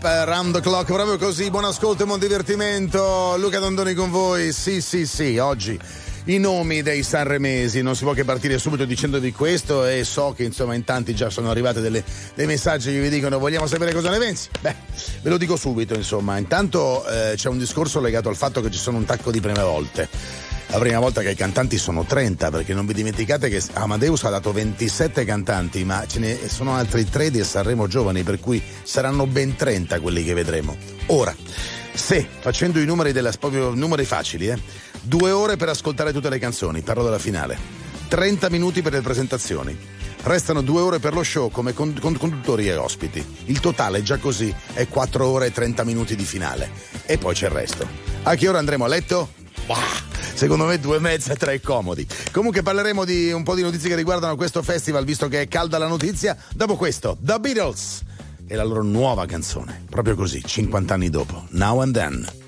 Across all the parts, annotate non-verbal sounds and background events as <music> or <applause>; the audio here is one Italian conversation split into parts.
Round the clock, proprio così. Buon ascolto e buon divertimento. Luca Dondoni con voi. Sì, sì, sì, oggi i nomi dei sanremesi. Non si può che partire subito dicendovi questo e so che insomma in tanti già sono arrivati delle, dei messaggi che vi dicono vogliamo sapere cosa ne pensi. Beh, ve lo dico subito insomma. Intanto eh, c'è un discorso legato al fatto che ci sono un tacco di prime volte la prima volta che i cantanti sono 30, perché non vi dimenticate che Amadeus ha dato 27 cantanti, ma ce ne sono altri 3 di Sanremo giovani, per cui saranno ben 30 quelli che vedremo. Ora, se facendo i numeri della numeri facili, eh, due ore per ascoltare tutte le canzoni, parlo della finale, 30 minuti per le presentazioni. Restano due ore per lo show come con, con conduttori e ospiti. Il totale già così è 4 ore e 30 minuti di finale. E poi c'è il resto. A che ora andremo a letto? Bah! secondo me due e mezza, tre comodi. Comunque parleremo di un po' di notizie che riguardano questo festival, visto che è calda la notizia. Dopo questo, The Beatles e la loro nuova canzone, proprio così, 50 anni dopo, Now and Then.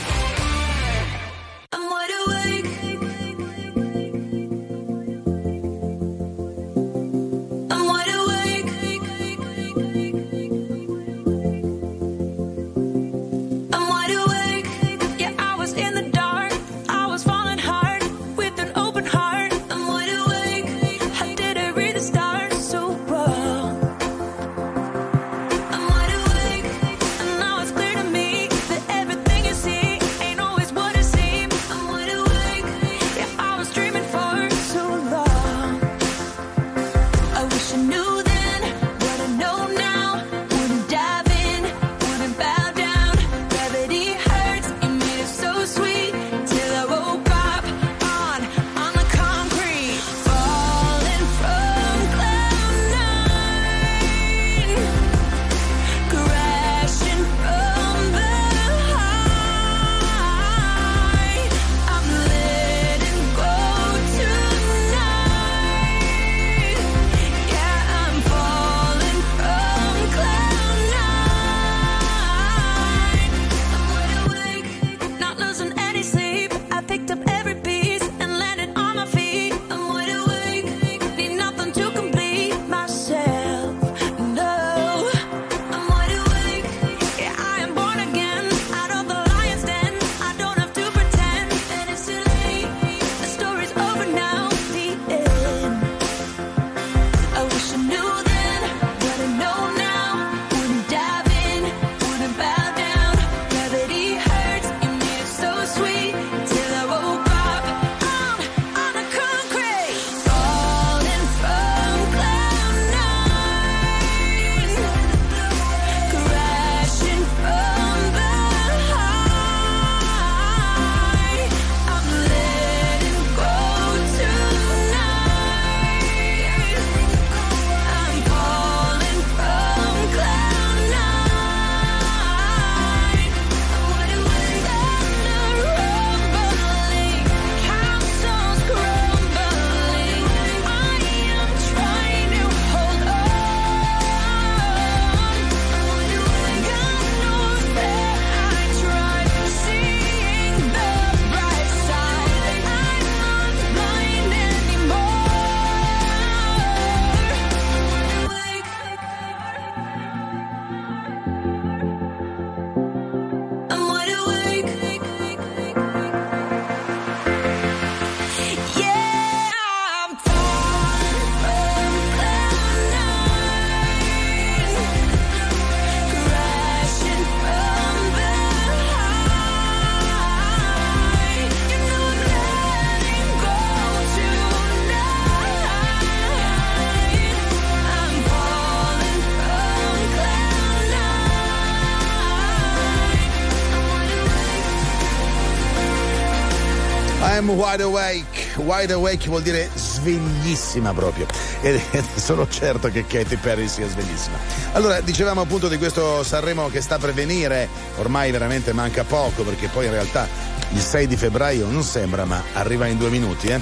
Wide awake. Wide awake vuol dire sveglissima proprio. <laughs> E sono certo che Katy Perry sia sveglissima. Allora, dicevamo appunto di questo Sanremo che sta per venire. Ormai veramente manca poco perché poi in realtà il 6 di febbraio non sembra, ma arriva in due minuti, eh.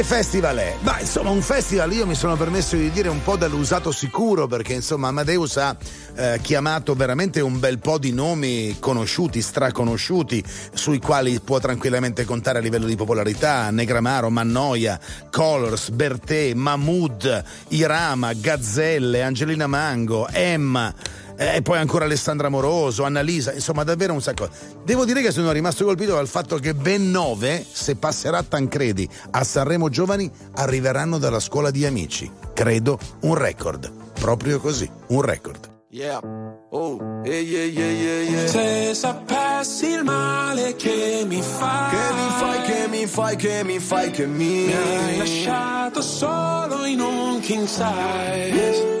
Che festival è? Ma insomma un festival io mi sono permesso di dire un po' dall'usato sicuro perché insomma Amadeus ha eh, chiamato veramente un bel po' di nomi conosciuti, straconosciuti, sui quali può tranquillamente contare a livello di popolarità, Negramaro, Mannoia, Colors, Bertè, Mahmood, Irama, Gazzelle, Angelina Mango, Emma eh, e poi ancora Alessandra Moroso, Annalisa, insomma davvero un sacco. Devo dire che sono rimasto colpito dal fatto che ben nove, se passerà Tancredi a Sanremo Giovani, arriveranno dalla scuola di amici. Credo un record. Proprio così, un record. Yeah. Oh, yeah, yeah, yeah, yeah. Se sapessi il male che mi fai, che mi fai, che mi fai, che mi fai, che mi, mi hai lasciato solo in un king size.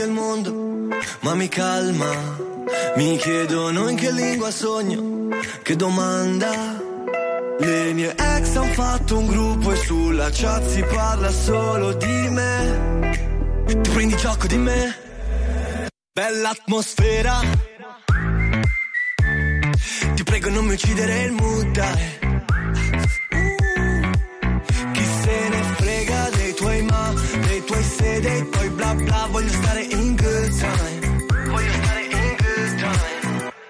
del mondo, ma mi calma. Mi chiedono in che lingua sogno, che domanda. Le mie ex han fatto un gruppo e sulla chat si parla solo di me. Tu prendi gioco di me, bella atmosfera. Ti prego non mi uccidere il mood,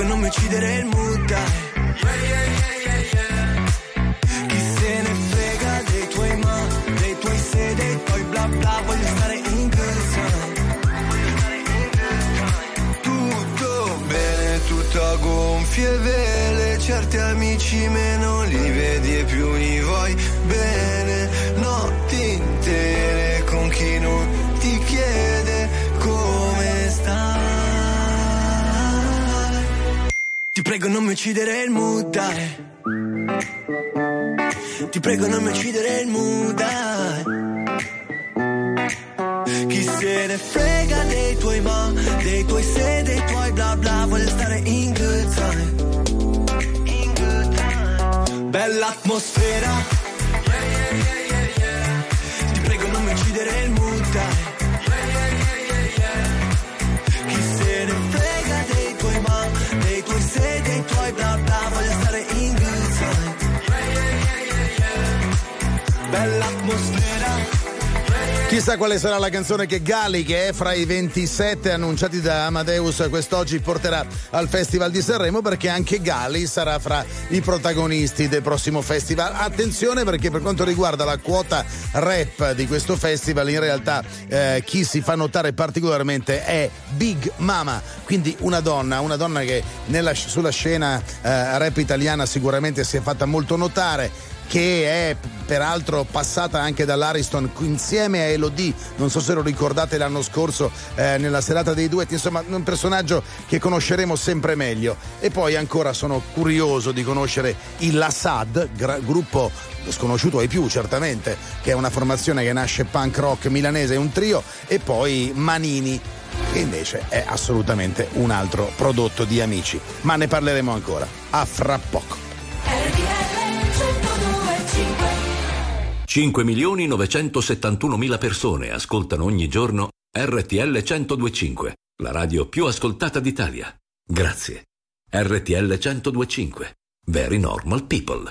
prego non mi uccidere il mood, dai. Chi se ne frega dei tuoi ma, dei tuoi se, dei tuoi bla bla, voglio stare in time. Tutto bene, tutto a gonfie vele, certi amici meno li vedi e più li vuoi bene, notti prego non mi uccidere il dai. Ti prego non mi uccidere il dai. Chi se ne frega dei tuoi ma, dei tuoi se, dei tuoi bla bla, voglio stare in good time. In good time. Bella atmosfera. Chissà quale sarà la canzone che Gali, che è fra i 27 annunciati da Amadeus quest'oggi, porterà al Festival di Sanremo perché anche Gali sarà fra i protagonisti del prossimo festival. Attenzione perché per quanto riguarda la quota rap di questo festival, in realtà eh, chi si fa notare particolarmente è Big Mama, quindi una donna, una donna che nella, sulla scena eh, rap italiana sicuramente si è fatta molto notare che è peraltro passata anche dall'Ariston insieme a Elodie, non so se lo ricordate l'anno scorso eh, nella serata dei duetti, insomma un personaggio che conosceremo sempre meglio. E poi ancora sono curioso di conoscere il Lassad, gra- gruppo sconosciuto ai più certamente, che è una formazione che nasce punk rock milanese, un trio, e poi Manini che invece è assolutamente un altro prodotto di amici. Ma ne parleremo ancora. A fra poco. RTL 1025 5 milioni 971 mila persone ascoltano ogni giorno RTL 1025, la radio più ascoltata d'Italia. Grazie. RTL 1025. Very normal people.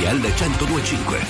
RTL 1025.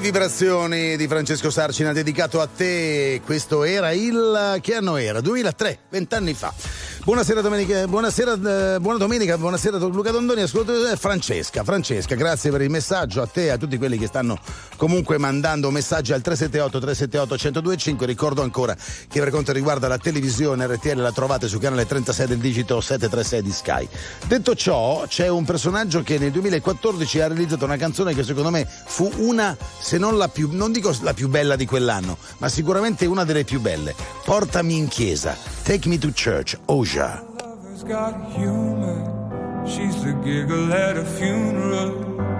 vibrazioni di Francesco Sarcina dedicato a te. Questo era il. Che anno era? 2003, vent'anni fa. Buonasera Domenica, buonasera, eh, buona domenica, buonasera Luca Dondoni, ascoltatore Francesca, Francesca, grazie per il messaggio a te e a tutti quelli che stanno comunque mandando messaggi al 378-378-1025. Ricordo ancora che per quanto riguarda la televisione RTL la trovate su canale 36 del digito 736 di Sky. Detto ciò, c'è un personaggio che nel 2014 ha realizzato una canzone che secondo me fu una, se non la più, non dico la più bella di quell'anno, ma sicuramente una delle più belle. Portami in chiesa, Take Me to Church, Oja. She's the giggle at a funeral.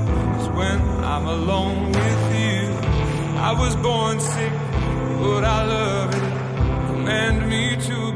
when I'm alone with you. I was born sick, but I love it. Command me to.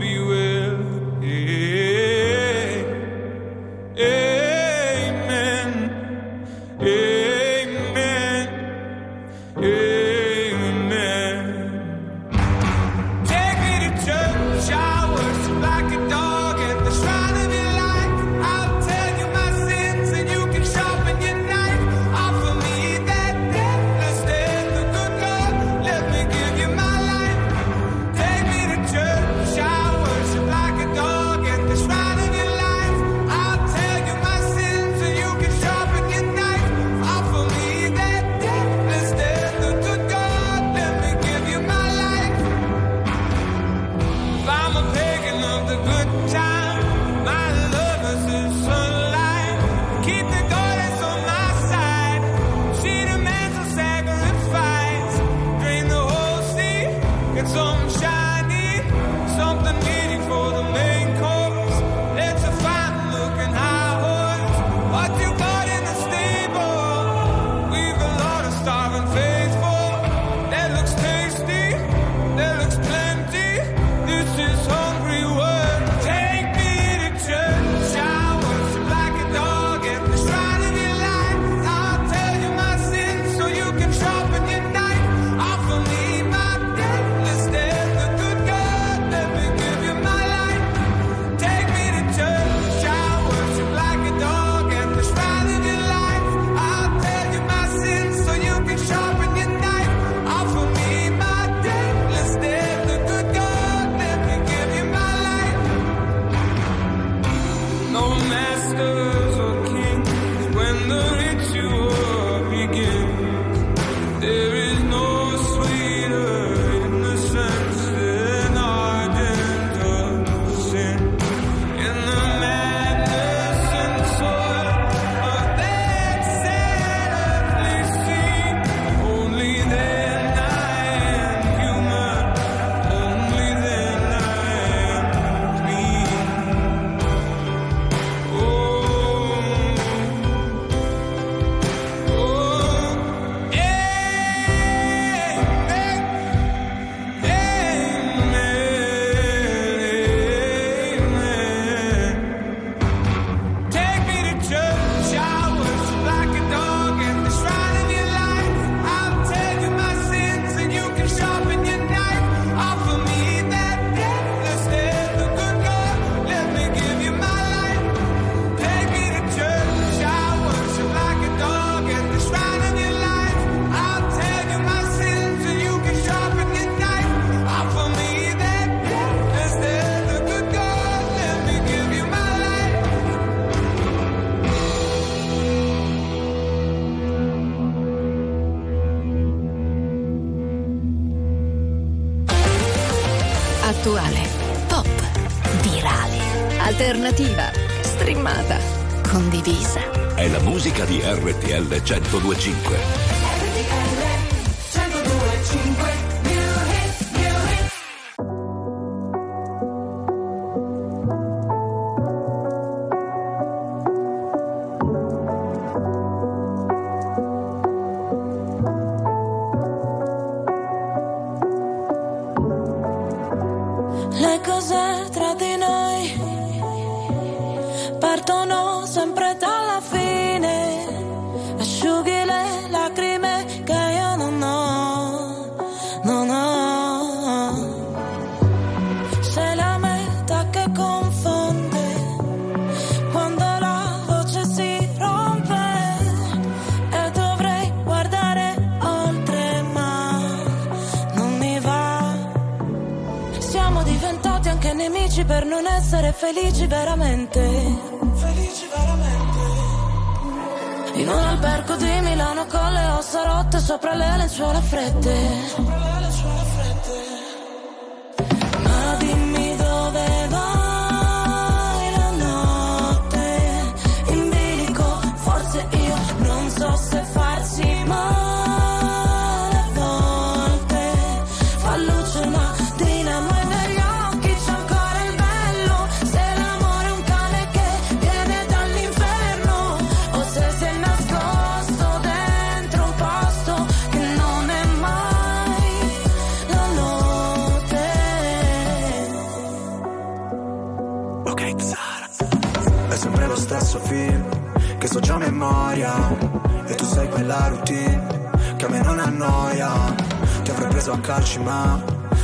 Preso a calci, ma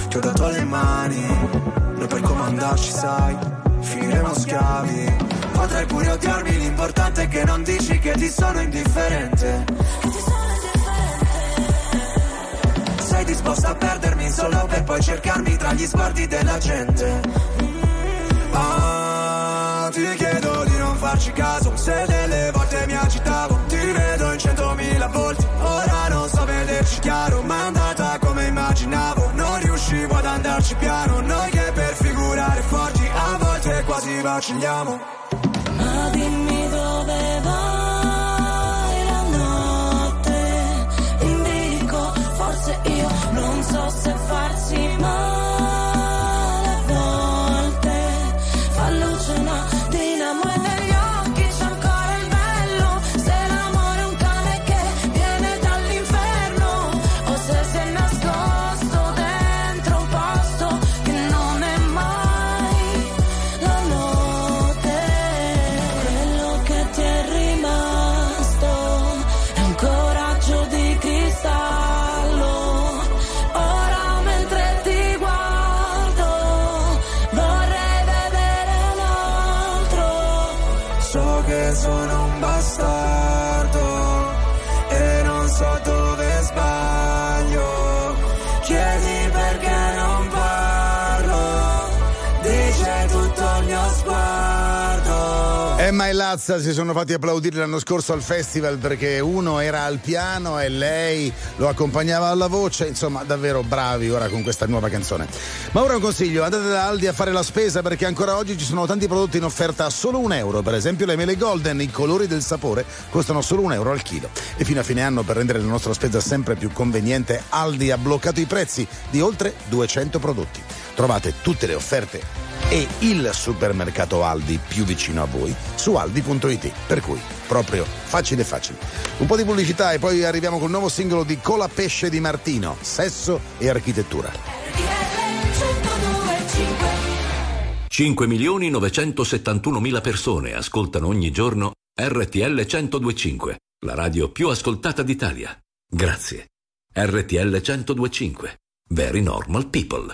ti ho dato le mani. Noi per comandarci, sai, finiremo schiavi. Potrai pure odiarmi, l'importante è che non dici che ti sono indifferente. Sei disposta a perdermi solo per poi cercarmi tra gli sguardi della gente. Ah, ti chiedo di non farci caso Se delle volte mi agitavo Ti rivedo in centomila volti Ora non so vederci chiaro Ma come immaginavo Non riuscivo ad andarci piano Noi che per figurare forti A volte quasi vacilliamo. Ma dimmi dove vai Lazza si sono fatti applaudire l'anno scorso al festival perché uno era al piano e lei lo accompagnava alla voce, insomma davvero bravi ora con questa nuova canzone. Ma ora un consiglio, andate da Aldi a fare la spesa perché ancora oggi ci sono tanti prodotti in offerta a solo un euro, per esempio le mele golden, i colori del sapore costano solo un euro al chilo. E fino a fine anno per rendere la nostra spesa sempre più conveniente Aldi ha bloccato i prezzi di oltre 200 prodotti. Trovate tutte le offerte e il supermercato Aldi più vicino a voi su aldi.it. Per cui, proprio facile facile. Un po' di pubblicità e poi arriviamo col nuovo singolo di Cola Pesce di Martino, Sesso e Architettura. 5 milioni 971 mila persone ascoltano ogni giorno RTL 1025, la radio più ascoltata d'Italia. Grazie. RTL 1025. Very normal people.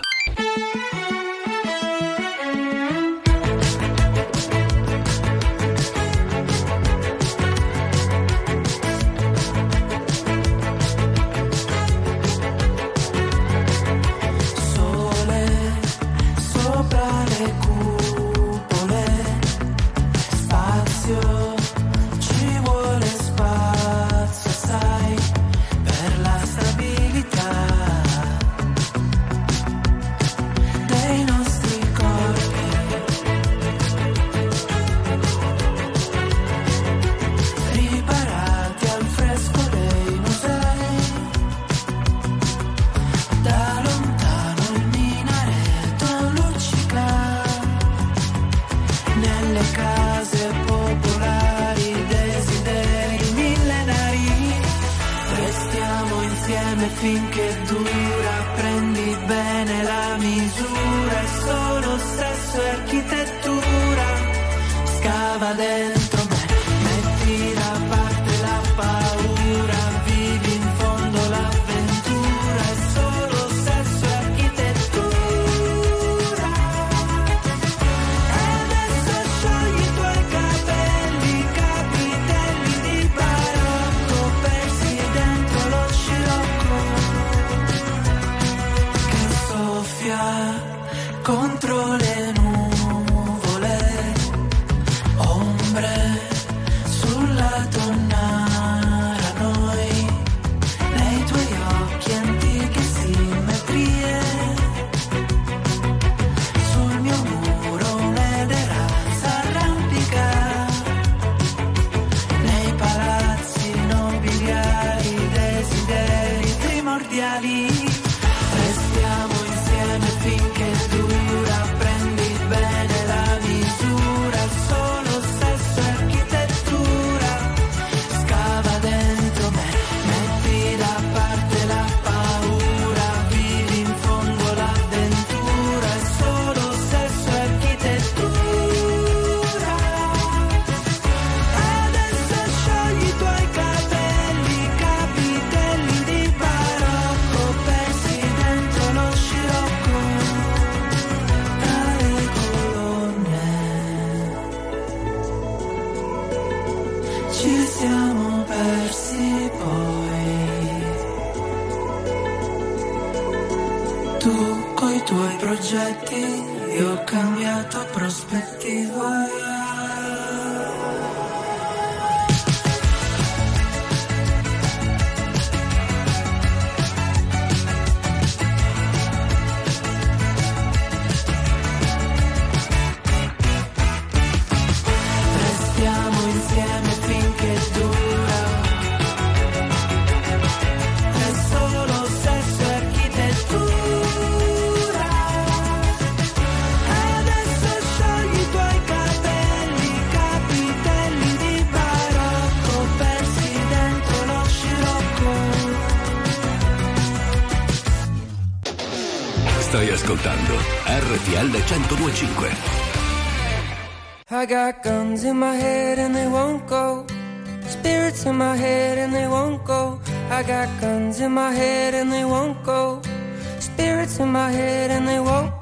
Stai ascoltando RTL 1025. I got guns in my head and they won't go. Spirits in my head and they won't go. I got guns in my head and they won't go. Spirits in my head and they won't go.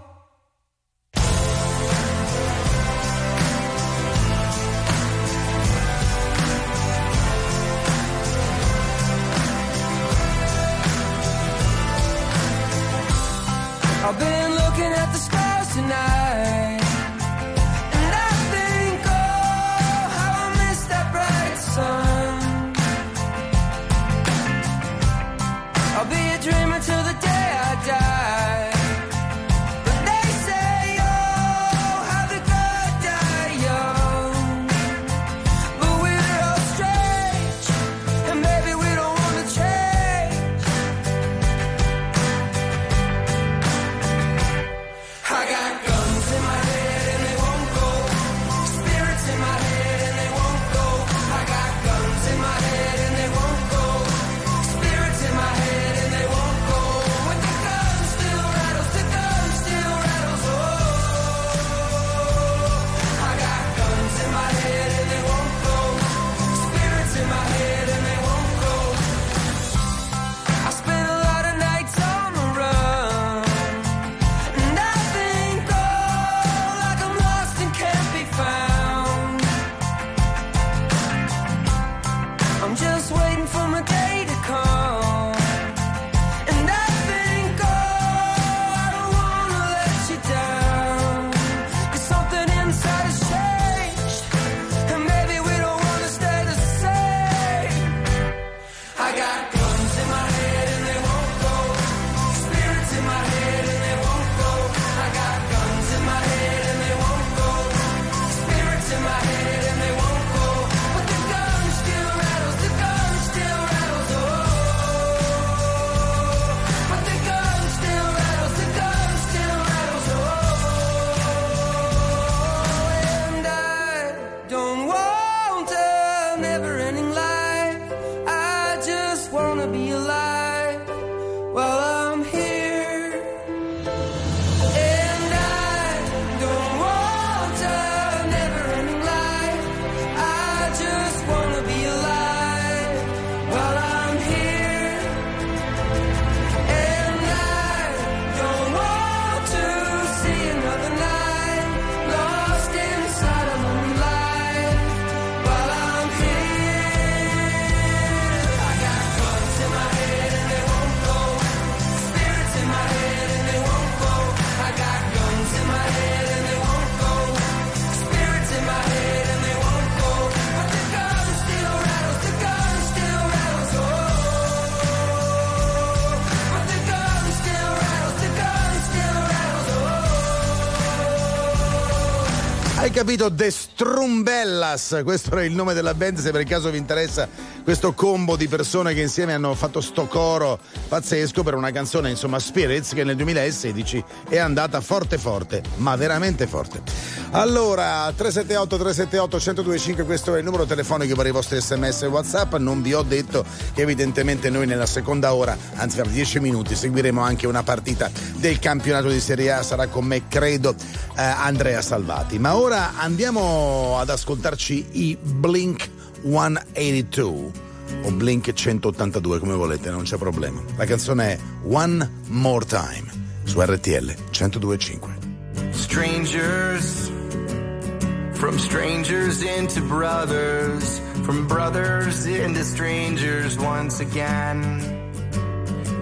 Capito? The Strumbellas, questo era il nome della band, se per caso vi interessa questo combo di persone che insieme hanno fatto sto coro pazzesco per una canzone, insomma Spirits, che nel 2016 è andata forte forte, ma veramente forte. Allora, 378 378 1025, questo è il numero telefonico per i vostri sms e whatsapp, non vi ho detto che evidentemente noi nella seconda ora, anzi per 10 minuti, seguiremo anche una partita del campionato di Serie A, sarà con me credo eh, Andrea Salvati. Ma ora andiamo ad ascoltarci i Blink 182 o Blink 182 come volete, non c'è problema. La canzone è One More Time su RTL 1025. Strangers, from strangers into brothers, from brothers into strangers once again.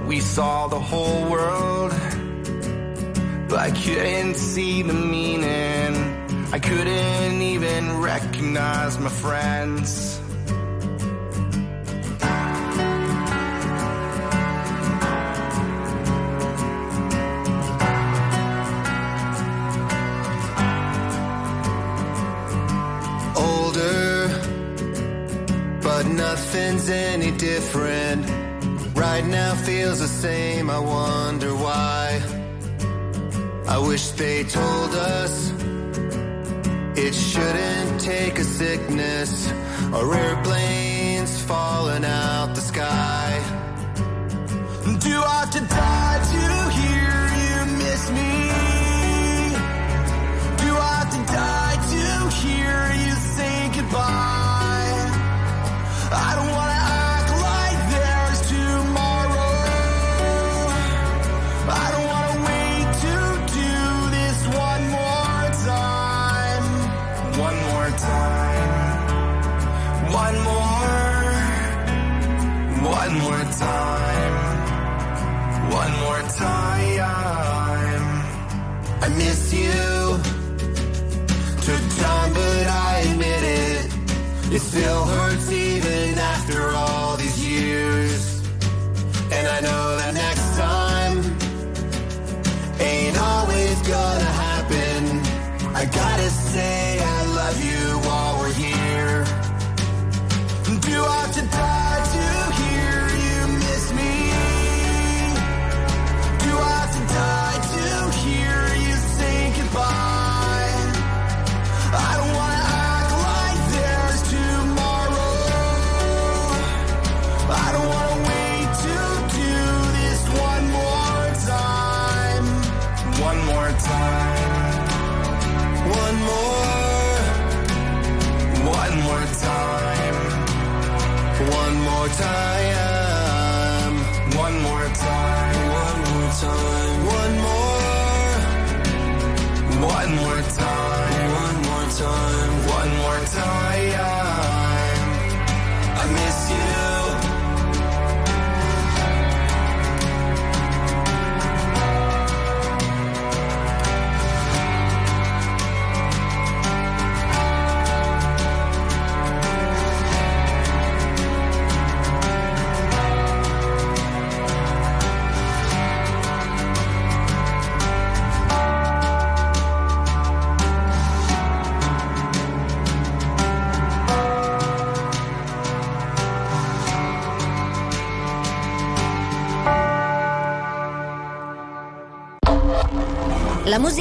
We saw the whole world, but couldn't see the meaning. I couldn't even recognize my friends. older, but nothing's any different. Right now feels the same, I wonder why. I wish they told us it shouldn't take a sickness or airplanes falling out the sky. Do I have to die to hear you miss me? Do I have to die to hear you say goodbye? I don't wanna time. One more time. I miss you. Took time, but I admit it. It still hurts even after all these years. And I know that next time ain't always gonna happen. I gotta say I love you while we're here. Do I have to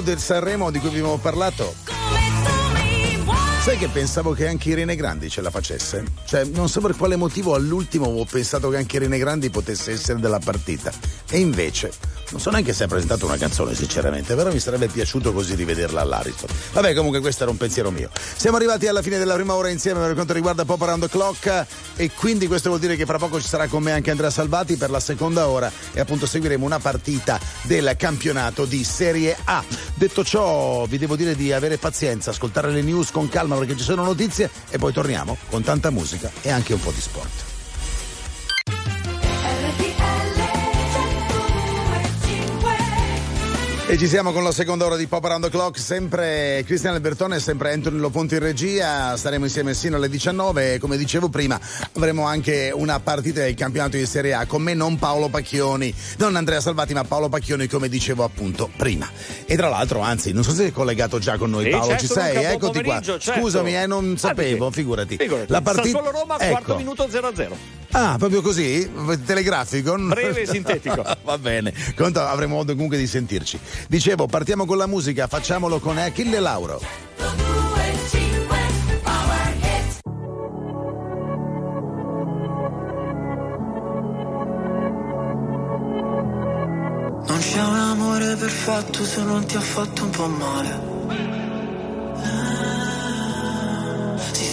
Proposito del Sanremo di cui vi abbiamo parlato, sai che pensavo che anche Irene Grandi ce la facesse? Cioè, non so per quale motivo all'ultimo ho pensato che anche Irene Grandi potesse essere della partita. E invece, non so neanche se ha presentato una canzone, sinceramente, però mi sarebbe piaciuto così rivederla all'Ariston. Vabbè, comunque questo era un pensiero mio. Siamo arrivati alla fine della prima ora insieme per quanto riguarda Pop Around the Clock e quindi questo vuol dire che fra poco ci sarà con me anche Andrea Salvati per la seconda ora e appunto seguiremo una partita del campionato di Serie A. Detto ciò, vi devo dire di avere pazienza, ascoltare le news con calma perché ci sono notizie e poi torniamo con tanta musica e anche un po' di sport. E ci siamo con la seconda ora di Pop Around the Clock, sempre Cristian Albertone e sempre Anthony Loponti in regia, staremo insieme sino alle 19 e come dicevo prima avremo anche una partita del campionato di Serie A, con me non Paolo Pacchioni, non Andrea Salvati ma Paolo Pacchioni come dicevo appunto prima. E tra l'altro, anzi, non so se sei collegato già con noi Sì, Paolo, certo, ci sei? Luca, Eccoti qua. certo. Scusami, eh, non Ah, sapevo, figurati. Figurati. La partita Sassuolo Roma, quarto minuto 0-0. Ah, proprio così? Telegrafico? Breve e sintetico. <laughs> Va bene, conto avremo modo comunque di sentirci. Dicevo, partiamo con la musica, facciamolo con Achille Lauro. Non c'è un amore perfetto se non ti ha fatto un po' male.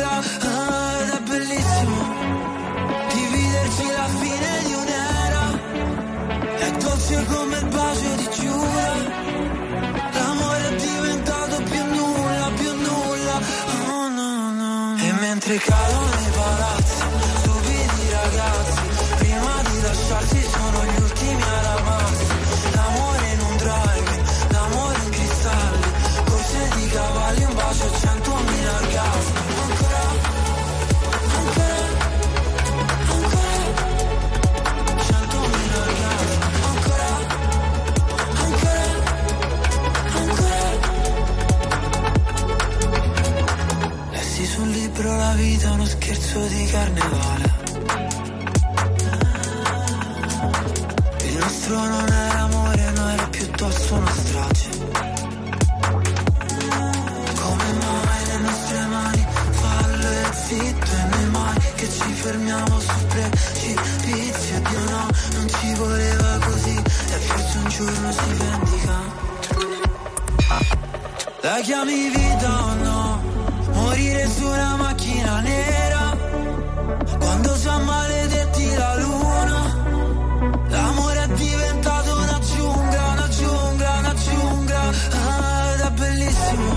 giungla scherzo di carnevale. Il nostro non era amore, no era piuttosto una strage. Come mai le nostre mani fallo e zitto e noi mai che ci fermiamo su precipizio Dio no, non ci voleva così. E forse un giorno si vendica. La chiami vita o no? Morire su una macchina nera già maledetti la luna. L'amore è diventato una giungla, una giungla, una giungla. Ah, Ed è bellissimo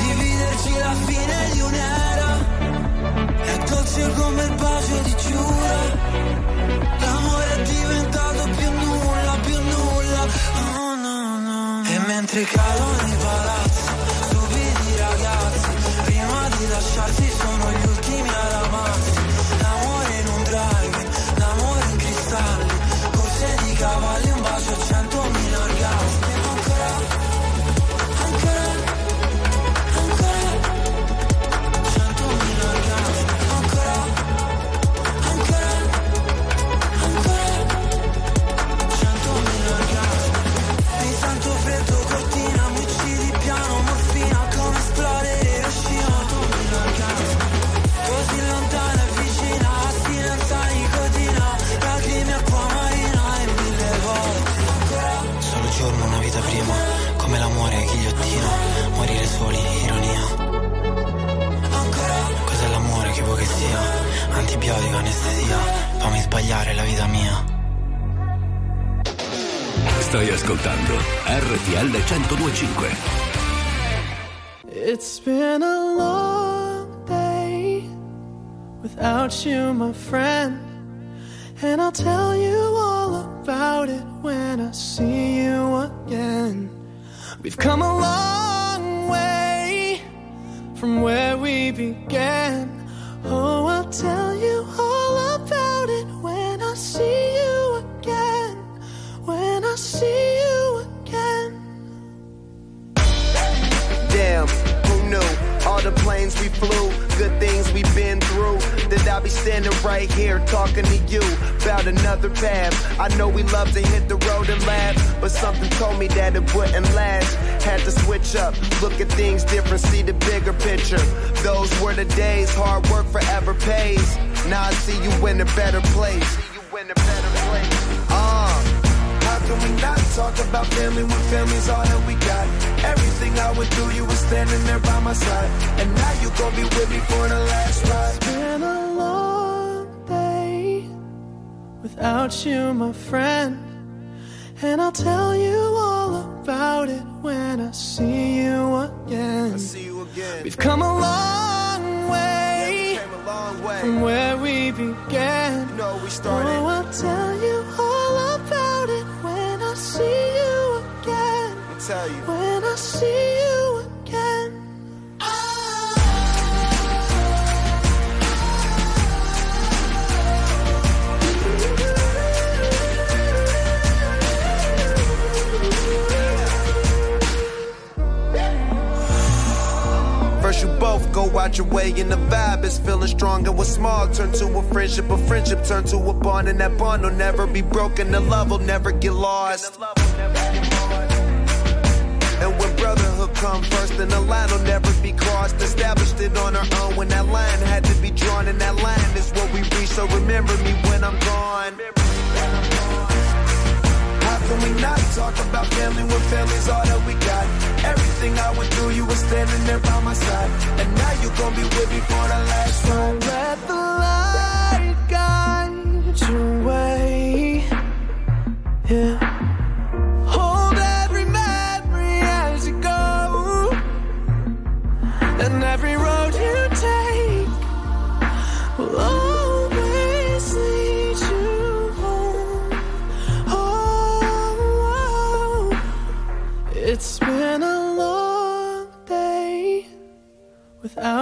Dividerci la fine di un'era. È dolce come il bacio di Giura. L'amore è diventato più nulla, più nulla. Oh no no. E mentre cadono i palazzi We not talk about family when family's all that we got? Everything I went through, you were standing there by my side. And now you gon' be with me for the last ride. Let the light guide your way. Yeah.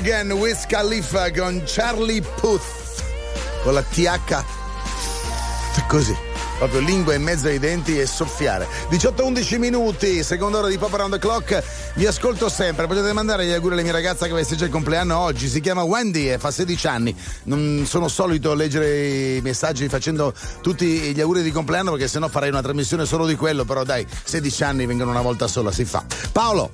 again, Wiz Khalifa con Charlie Puth. Con la TH. Così. Proprio lingua in mezzo ai denti e soffiare. 18-11 minuti, seconda ora di Pop Around the Clock. Vi ascolto sempre. Potete mandare gli auguri alla mia ragazza che festeggia il compleanno oggi. Si chiama Wendy e fa 16 anni. Non sono solito leggere i messaggi facendo tutti gli auguri di compleanno perché sennò farei una trasmissione solo di quello. Però dai, 16 anni vengono una volta sola, si fa. Paolo.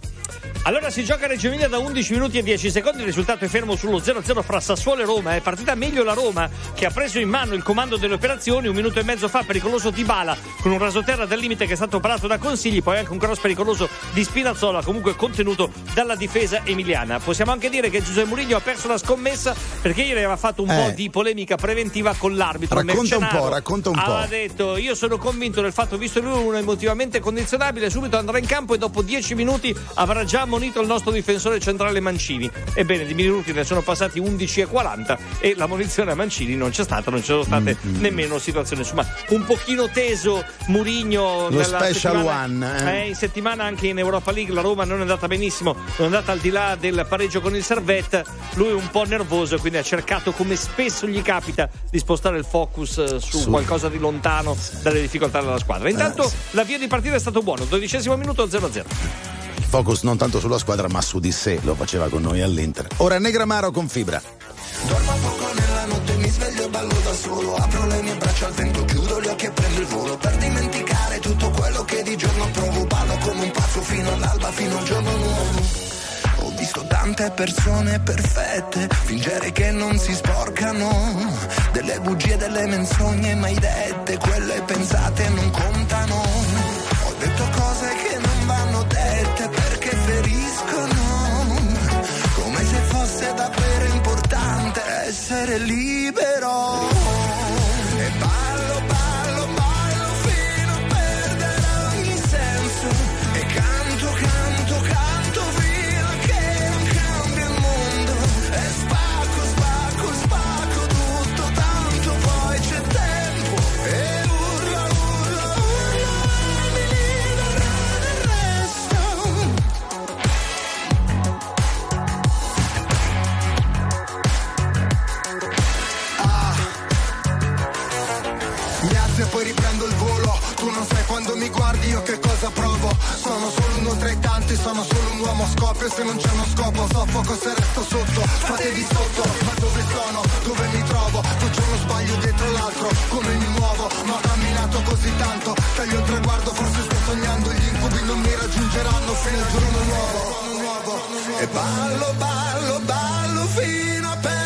Allora si gioca a Reggio Emilia da 11 minuti e 10 secondi, il risultato è fermo sullo 0-0 fra Sassuolo e Roma. È partita meglio la Roma che ha preso in mano il comando delle operazioni un minuto e mezzo fa, pericoloso di Bala con un rasoterra del limite che è stato parato da Consigli, poi anche un cross pericoloso di Spinazzola, comunque contenuto dalla difesa emiliana. Possiamo anche dire che Giuseppe Mourinho ha perso la scommessa perché ieri aveva fatto un Eh. po' di polemica preventiva con l'arbitro. Racconta un po', racconta un po'. Aveva detto io sono convinto del fatto visto lui uno emotivamente condizionabile subito andrà in campo e dopo 10 minuti avrà già ammonito il nostro difensore centrale Mancini. Ebbene di minuti ne sono passati 11 e 40 e la munizione a Mancini non c'è stata non ci sono state Mm, nemmeno situazioni. Insomma un pochino teso Murigno Lo special one, eh. in settimana anche in Europa League la Roma non è andata benissimo non è andata al di là del pareggio con il Servette. Lui è un po' nervoso quindi ha cercato come spesso gli capita di spostare il focus eh, su, Su. qualcosa di lontano dalle difficoltà della squadra. Intanto Eh, sì. l'avvio di partita è stato buono. Dodicesimo minuto 0-0 Focus non tanto sulla squadra ma su di sé, lo faceva con noi all'Inter. Ora Negramaro con fibra. Dormo poco nella notte, mi sveglio e ballo da solo. Apro le mie braccia al vento, chiudo gli occhi e prendo il volo. Per dimenticare tutto quello che di giorno provo. Ballo come un pazzo fino all'alba, fino al giorno nuovo. Ho visto tante persone perfette, fingere che non si sporcano, delle bugie, delle menzogne mai dette, quelle pensate non contano. Ho detto cose che essere libero. Tra i tanti Sono solo un uomo a scoppio Se non c'è uno scopo soffoco se resto sotto Fatevi sotto Ma dove sono? Dove mi trovo? Faccio uno sbaglio dietro l'altro Come mi muovo? Ma ho camminato così tanto Taglio il traguardo Forse sto sognando Gli incubi non mi raggiungeranno Fino al giorno nuovo E ballo, ballo, ballo Fino a perdere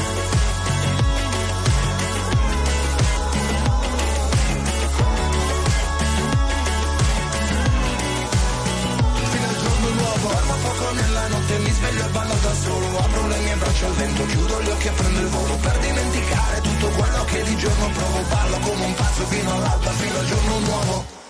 vento, chiudo gli occhi e prendo il volo Per dimenticare tutto quello che di giorno provo. Ballo come un pazzo fino all'alba, fino al giorno nuovo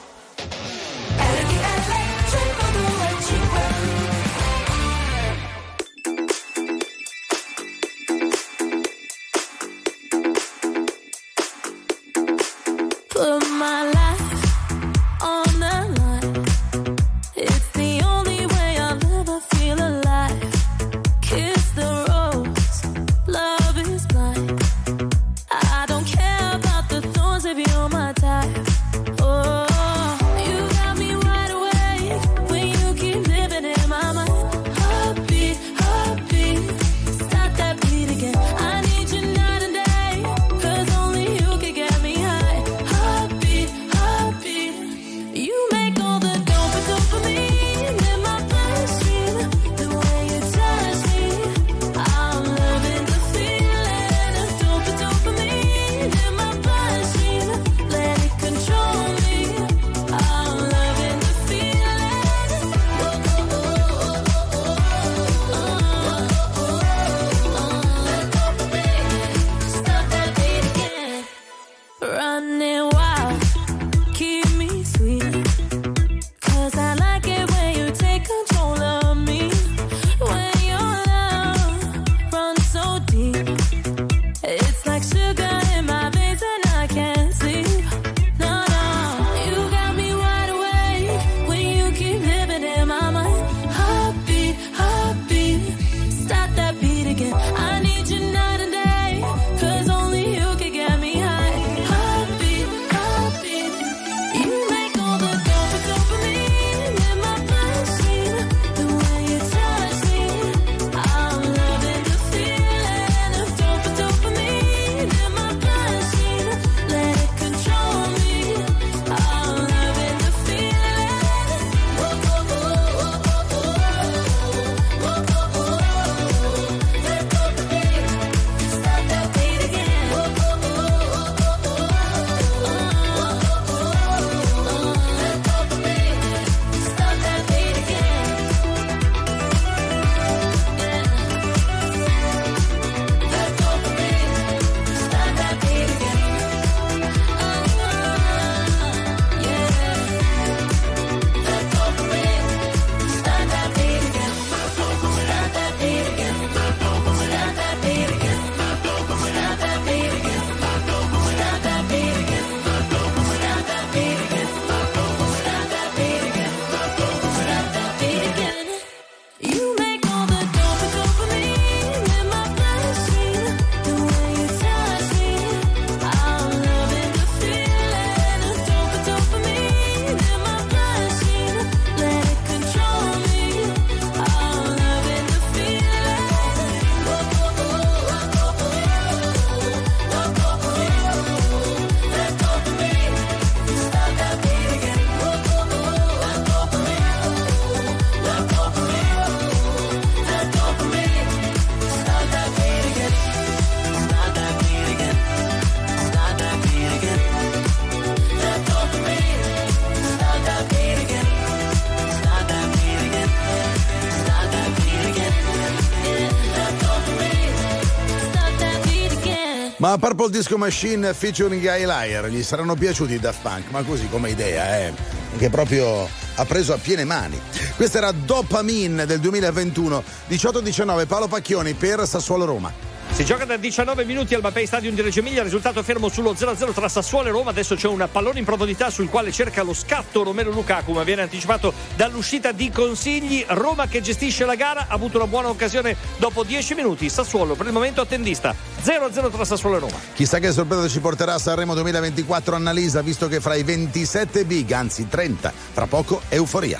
Ma Purple Disco Machine featuring Guy Liar gli saranno piaciuti i Daft Punk, ma così come idea, eh? Che proprio ha preso a piene mani. Questa era Dopamin del 2021, 18-19 Paolo Pacchioni per Sassuolo Roma. Si gioca da 19 minuti al Mapei Stadium di Reggio Emilia, risultato fermo sullo 0-0 tra Sassuolo e Roma. Adesso c'è un pallone in profondità sul quale cerca lo scatto Romero Lukaku, ma viene anticipato dall'uscita di Consigli. Roma che gestisce la gara, ha avuto una buona occasione dopo 10 minuti. Sassuolo per il momento attendista. 0-0 tra Sassuolo e Roma. Chissà che sorpresa ci porterà a Sanremo 2024 Annalisa, visto che fra i 27 big, anzi 30, fra poco euforia.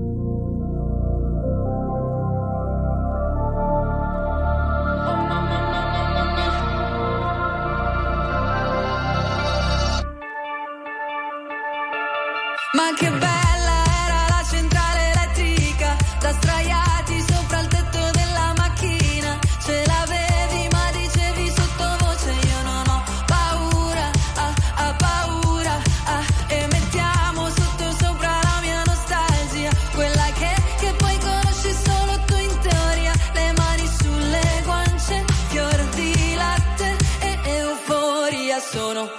sono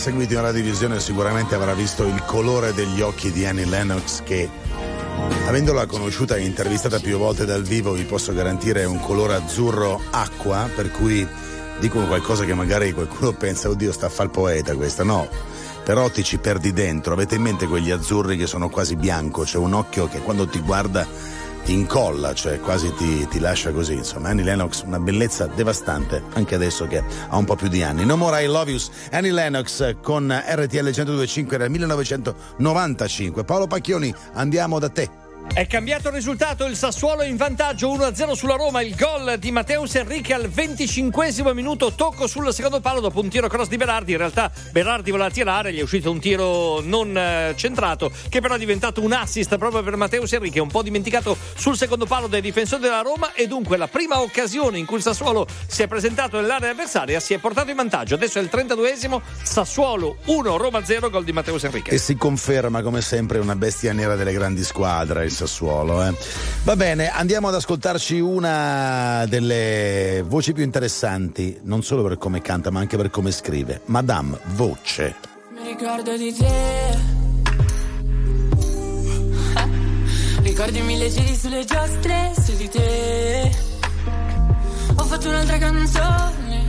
seguito in radiovisione sicuramente avrà visto il colore degli occhi di Annie Lennox che avendola conosciuta e intervistata più volte dal vivo vi posso garantire un colore azzurro acqua per cui dicono qualcosa che magari qualcuno pensa oddio sta a fare il poeta questa. No però ti ci perdi dentro. Avete in mente quegli azzurri che sono quasi bianco? C'è un occhio che quando ti guarda ti incolla, cioè quasi ti, ti lascia così. Insomma, Annie Lennox, una bellezza devastante, anche adesso che ha un po' più di anni. No More I Love You, Annie Lennox con RTL 1025 era il 1995. Paolo Pacchioni, andiamo da te. È cambiato il risultato, il Sassuolo in vantaggio 1-0 sulla Roma, il gol di Matteus Enrique al 25 minuto, tocco sul secondo palo dopo un tiro cross di Berardi, in realtà Berardi voleva tirare, gli è uscito un tiro non eh, centrato che però è diventato un assist proprio per Matteus Enrique, un po' dimenticato sul secondo palo dai difensori della Roma e dunque la prima occasione in cui il Sassuolo si è presentato nell'area avversaria si è portato in vantaggio, adesso è il 32esimo, Sassuolo 1, Roma 0, gol di Matteus Enrique. E si conferma come sempre una bestia nera delle grandi squadre, il Sassuolo. eh. Va bene, andiamo ad ascoltarci una delle voci più interessanti, non solo per come canta, ma anche per come scrive. Madame Voce. Mi ricordo di te. <laughs> Ricordi mille giri sulle giostre su di te. Ho fatto un'altra canzone.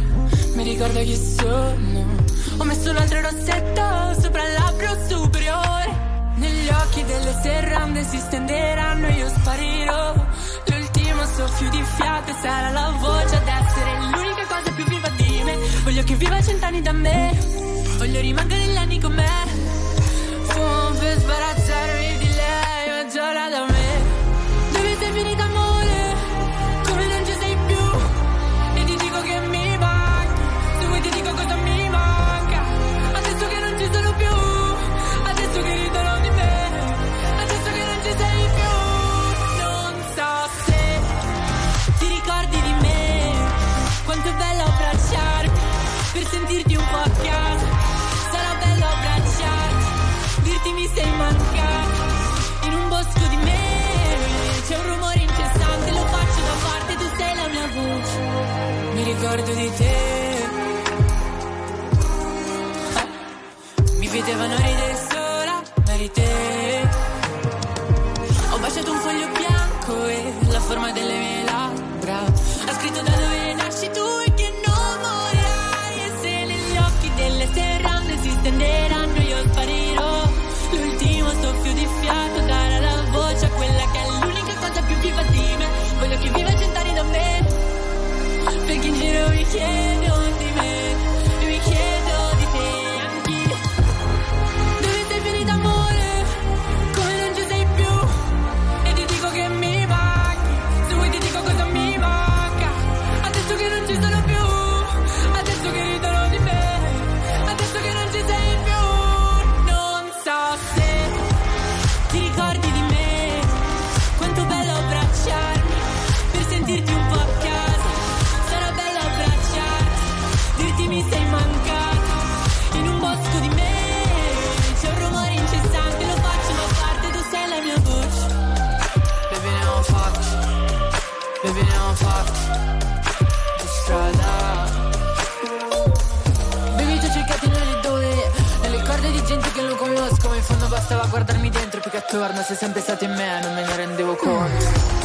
Mi ricordo chi sono. Ho messo un altro rossetto sopra il labbro superiore. Occhi delle serrande si stenderanno e io sparirò. L'ultimo soffio di fiato sarà la voce ad essere l'unica cosa più viva di me. Voglio che viva cent'anni da me. Voglio rimanere negli anni con me. Fumo per sbarazzarmi di lei, mezz'ora da me. Dove sei finita ricordo di te. Mi vedevano ridere sola, ma eri gente che non conosco Ma in fondo bastava guardarmi dentro Più che attorno sei sempre stato in me Non me ne rendevo conto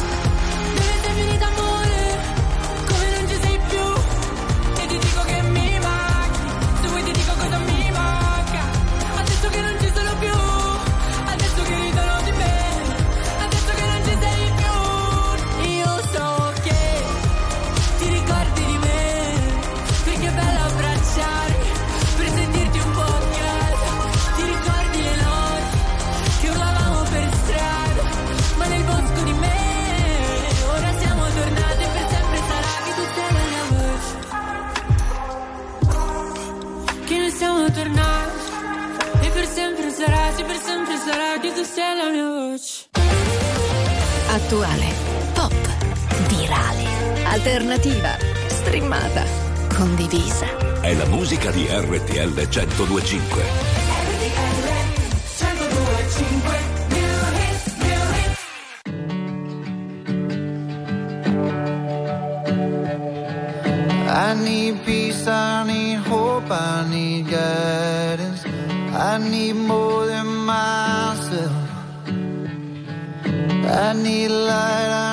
Attuale, pop, virale, alternativa, streamata, condivisa. È la musica di RTL 1025. I need peace, I need hope, I need guidance. I need more I need light,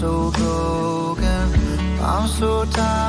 so broken. I'm so tired,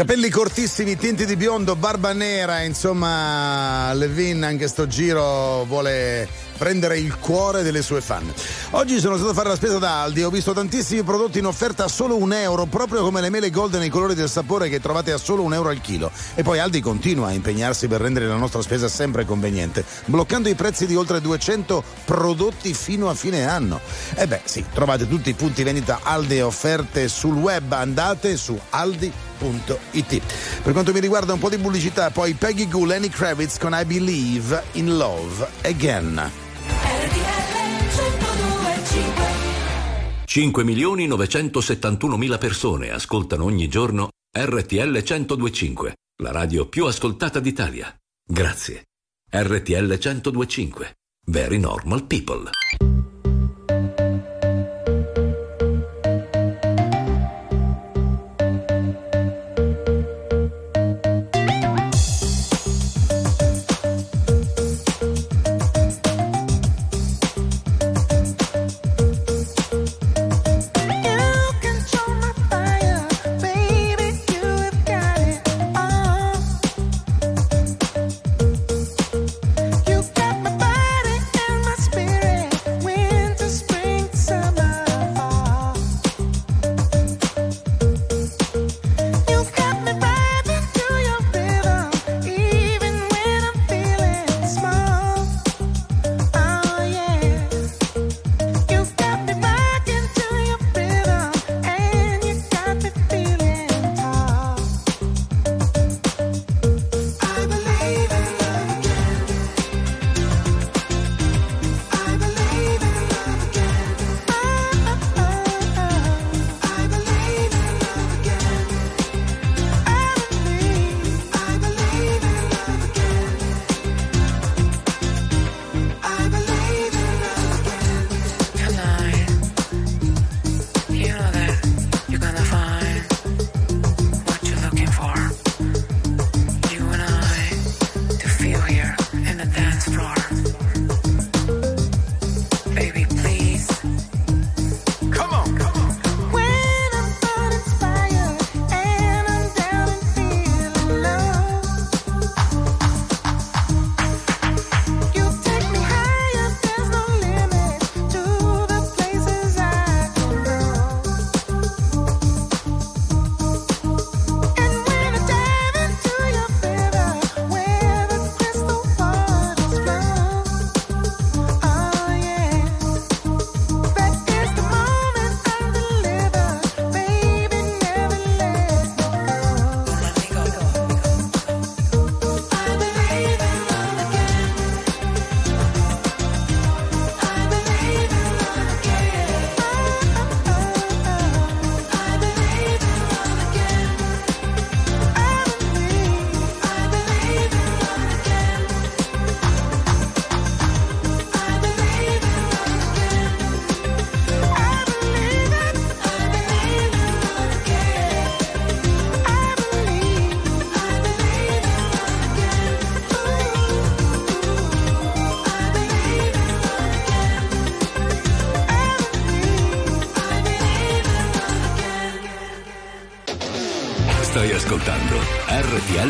Capelli cortissimi, tinti di biondo, barba nera, insomma, Levin anche sto giro vuole prendere il cuore delle sue fan. Oggi sono stato a fare la spesa da Aldi ho visto tantissimi prodotti in offerta a solo un euro, proprio come le mele golden nei colori del sapore che trovate a solo un euro al chilo. E poi Aldi continua a impegnarsi per rendere la nostra spesa sempre conveniente, bloccando i prezzi di oltre 200 prodotti fino a fine anno. E beh, sì, trovate tutti i punti vendita Aldi e offerte sul web, andate su aldi.it. Per quanto mi riguarda un po' di pubblicità, poi Peggy Goo, Lenny Kravitz con I Believe in Love Again. 5 milioni 971 mila persone ascoltano ogni giorno RTL 1025, la radio più ascoltata d'Italia. Grazie. RTL 1025. Very normal people.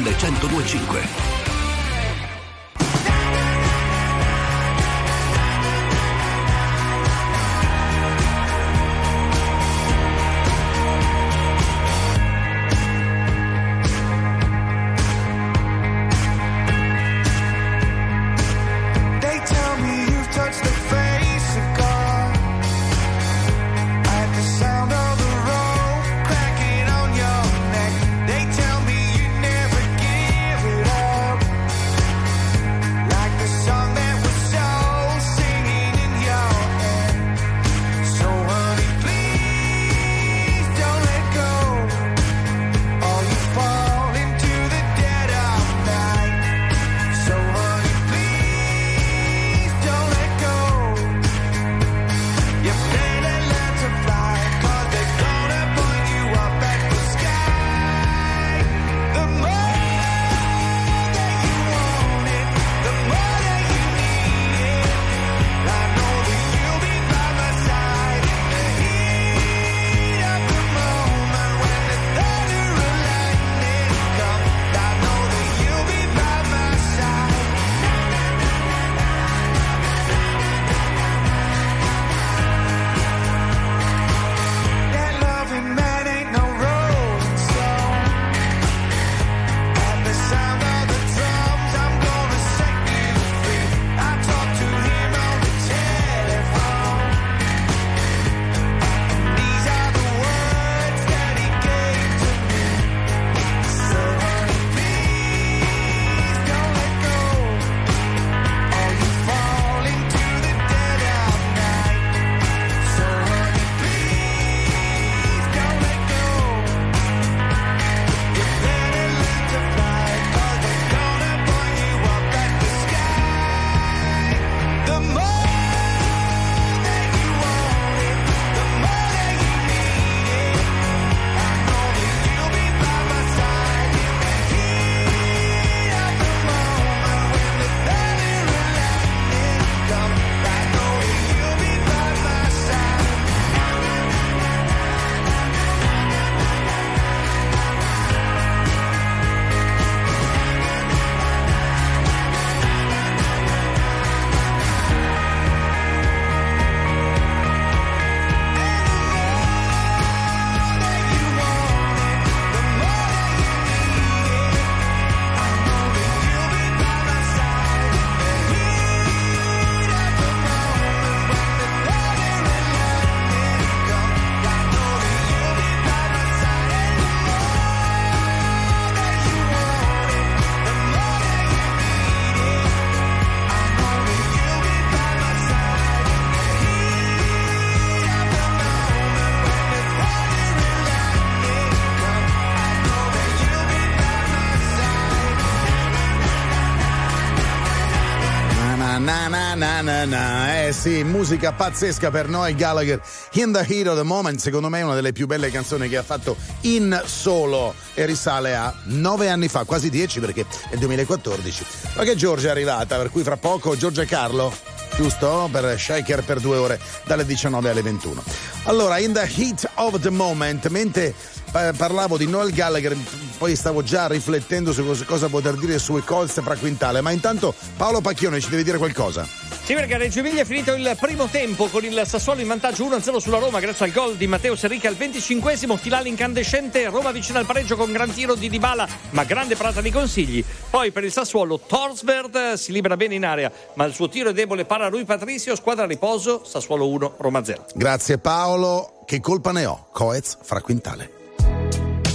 RTL 1025. Na. Eh sì, musica pazzesca per noi Gallagher. In the Heat of the Moment, secondo me è una delle più belle canzoni che ha fatto in solo e risale a nove anni fa, quasi dieci perché è il 2014. Ma che Giorgia è arrivata, per cui fra poco Giorgia e Carlo, giusto? Per Shaker per due ore dalle 19 alle 21. Allora, in the heat of the moment, mentre eh, parlavo di Noel Gallagher, poi stavo già riflettendo su cosa, cosa poter dire sue colze fra quintale, ma intanto Paolo Pacchione ci deve dire qualcosa. Sì, perché a Reggio Emilia è finito il primo tempo con il Sassuolo in vantaggio 1-0 sulla Roma grazie al gol di Matteo Serrica al 25esimo, finale incandescente, Roma vicino al pareggio con gran tiro di Dybala, ma grande parata di consigli. Poi per il Sassuolo Torsberg eh, si libera bene in area, ma il suo tiro è debole para Rui Patricio, squadra a riposo, Sassuolo 1, Roma 0. Grazie Paolo, che colpa ne ho? Coez fra quintale.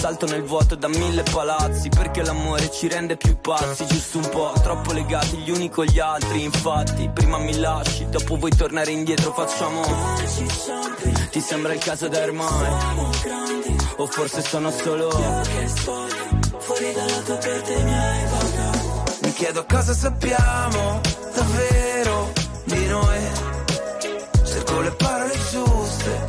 Salto nel vuoto da mille palazzi, perché l'amore ci rende più pazzi, giusto un po', troppo legati gli uni con gli altri. Infatti, prima mi lasci, dopo vuoi tornare indietro, facciamo. Ti sembra il caso da ormai? O forse sono solo. Fuori dalla tua porta i miei Mi chiedo cosa sappiamo davvero di noi. Cerco le parole giuste,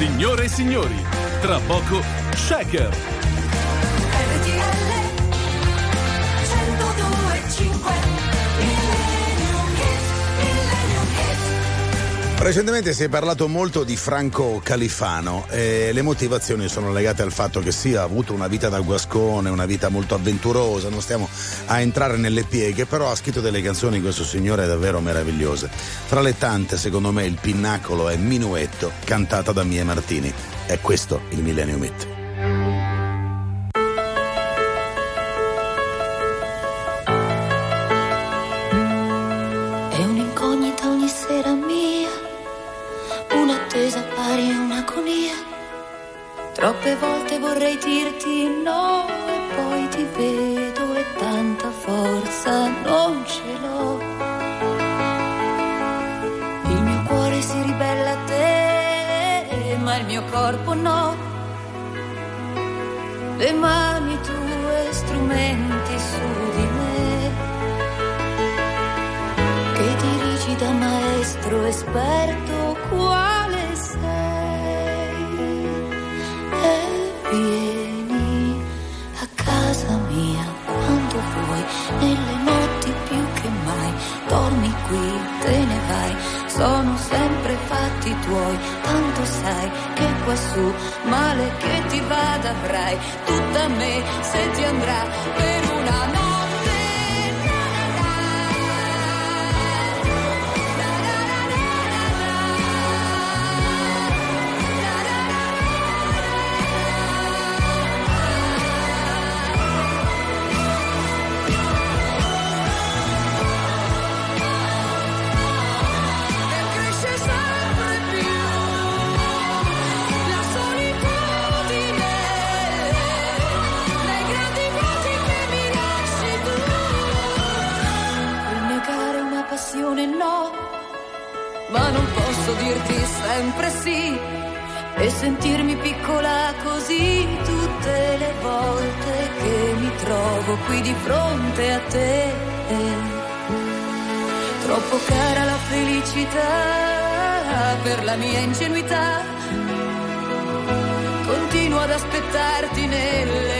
Signore e signori, tra poco Shaker. Recentemente si è parlato molto di Franco Califano e le motivazioni sono legate al fatto che ha avuto una vita da guascone, una vita molto avventurosa, non stiamo a entrare nelle pieghe, però ha scritto delle canzoni questo signore davvero meravigliose. Fra le tante, secondo me, il pinnacolo è Minuetto, cantata da Mie Martini. È questo il Millennium Hit. Troppe volte vorrei dirti no e poi ti vedo e tanta forza non ce l'ho. Il mio cuore si ribella a te, ma il mio corpo no. Le mani tue strumenti su di me che dirigi da maestro esperto quale fatti tuoi. Tanto sai che quassù male che ti vada avrai. Tutta me se ti andrà per una notte non posso dirti sempre sì e sentirmi piccola così tutte le volte che mi trovo qui di fronte a te. Troppo cara la felicità per la mia ingenuità. Continuo ad aspettarti nelle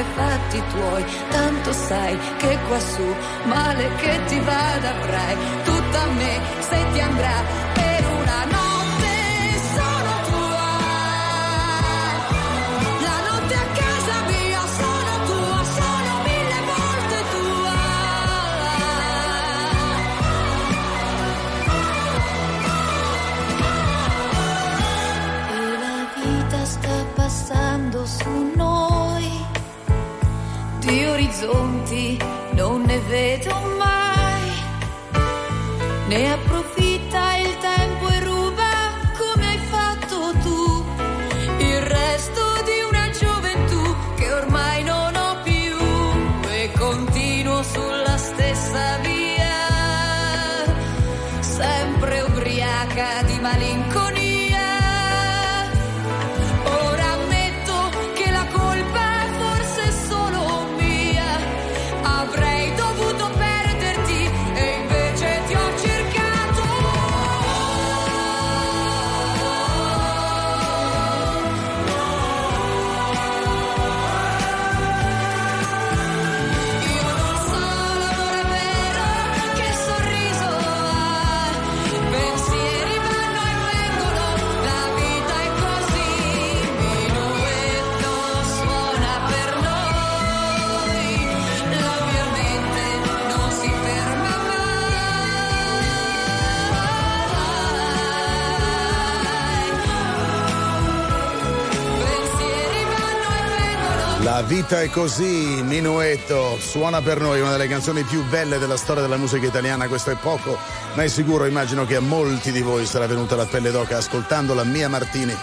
sempre fatti tuoi, tanto sai che quassù male che ti vada avrai. Tutta me se ti andrà orizzonti non ne vedo mai, ne approfitto. Vita è così, Minuetto, suona per noi una delle canzoni più belle della storia della musica italiana, questo è poco, ma è sicuro, immagino che a molti di voi sarà venuta la pelle d'oca ascoltando la Mia Martini,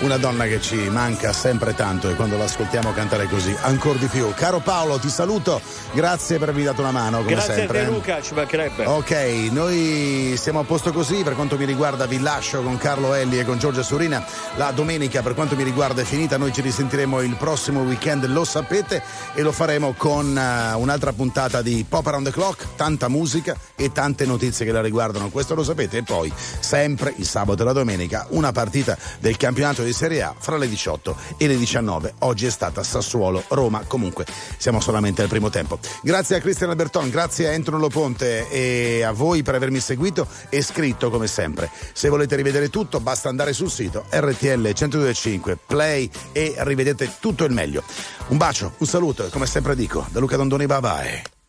una donna che ci manca sempre tanto e quando l'ascoltiamo cantare così ancora di più. Caro Paolo, ti saluto, grazie per avermi dato una mano come Grazie sempre. a te Luca, ci mancherebbe. Ok, noi siamo a posto così, per quanto mi riguarda vi lascio con Carlo Elli e con Giorgia Surina. La domenica per quanto mi riguarda è finita, noi ci risentiremo il prossimo weekend, lo sapete, e lo faremo con eh, un'altra puntata di Pop Around the Clock, tanta musica e tante notizie che la riguardano, questo lo sapete, e poi sempre il sabato e la domenica una partita del campionato di Serie A fra le 18 e le 19. Oggi è stata Sassuolo, Roma, comunque siamo solamente al primo tempo. Grazie a Cristian Alberton, grazie a Antonio Loponte e a voi per avermi seguito e scritto come sempre. Se volete rivedere tutto basta andare sul sito RTL 1025 Play e rivedete tutto il meglio. Un bacio, un saluto e come sempre dico, da Luca Dondoni bye bye.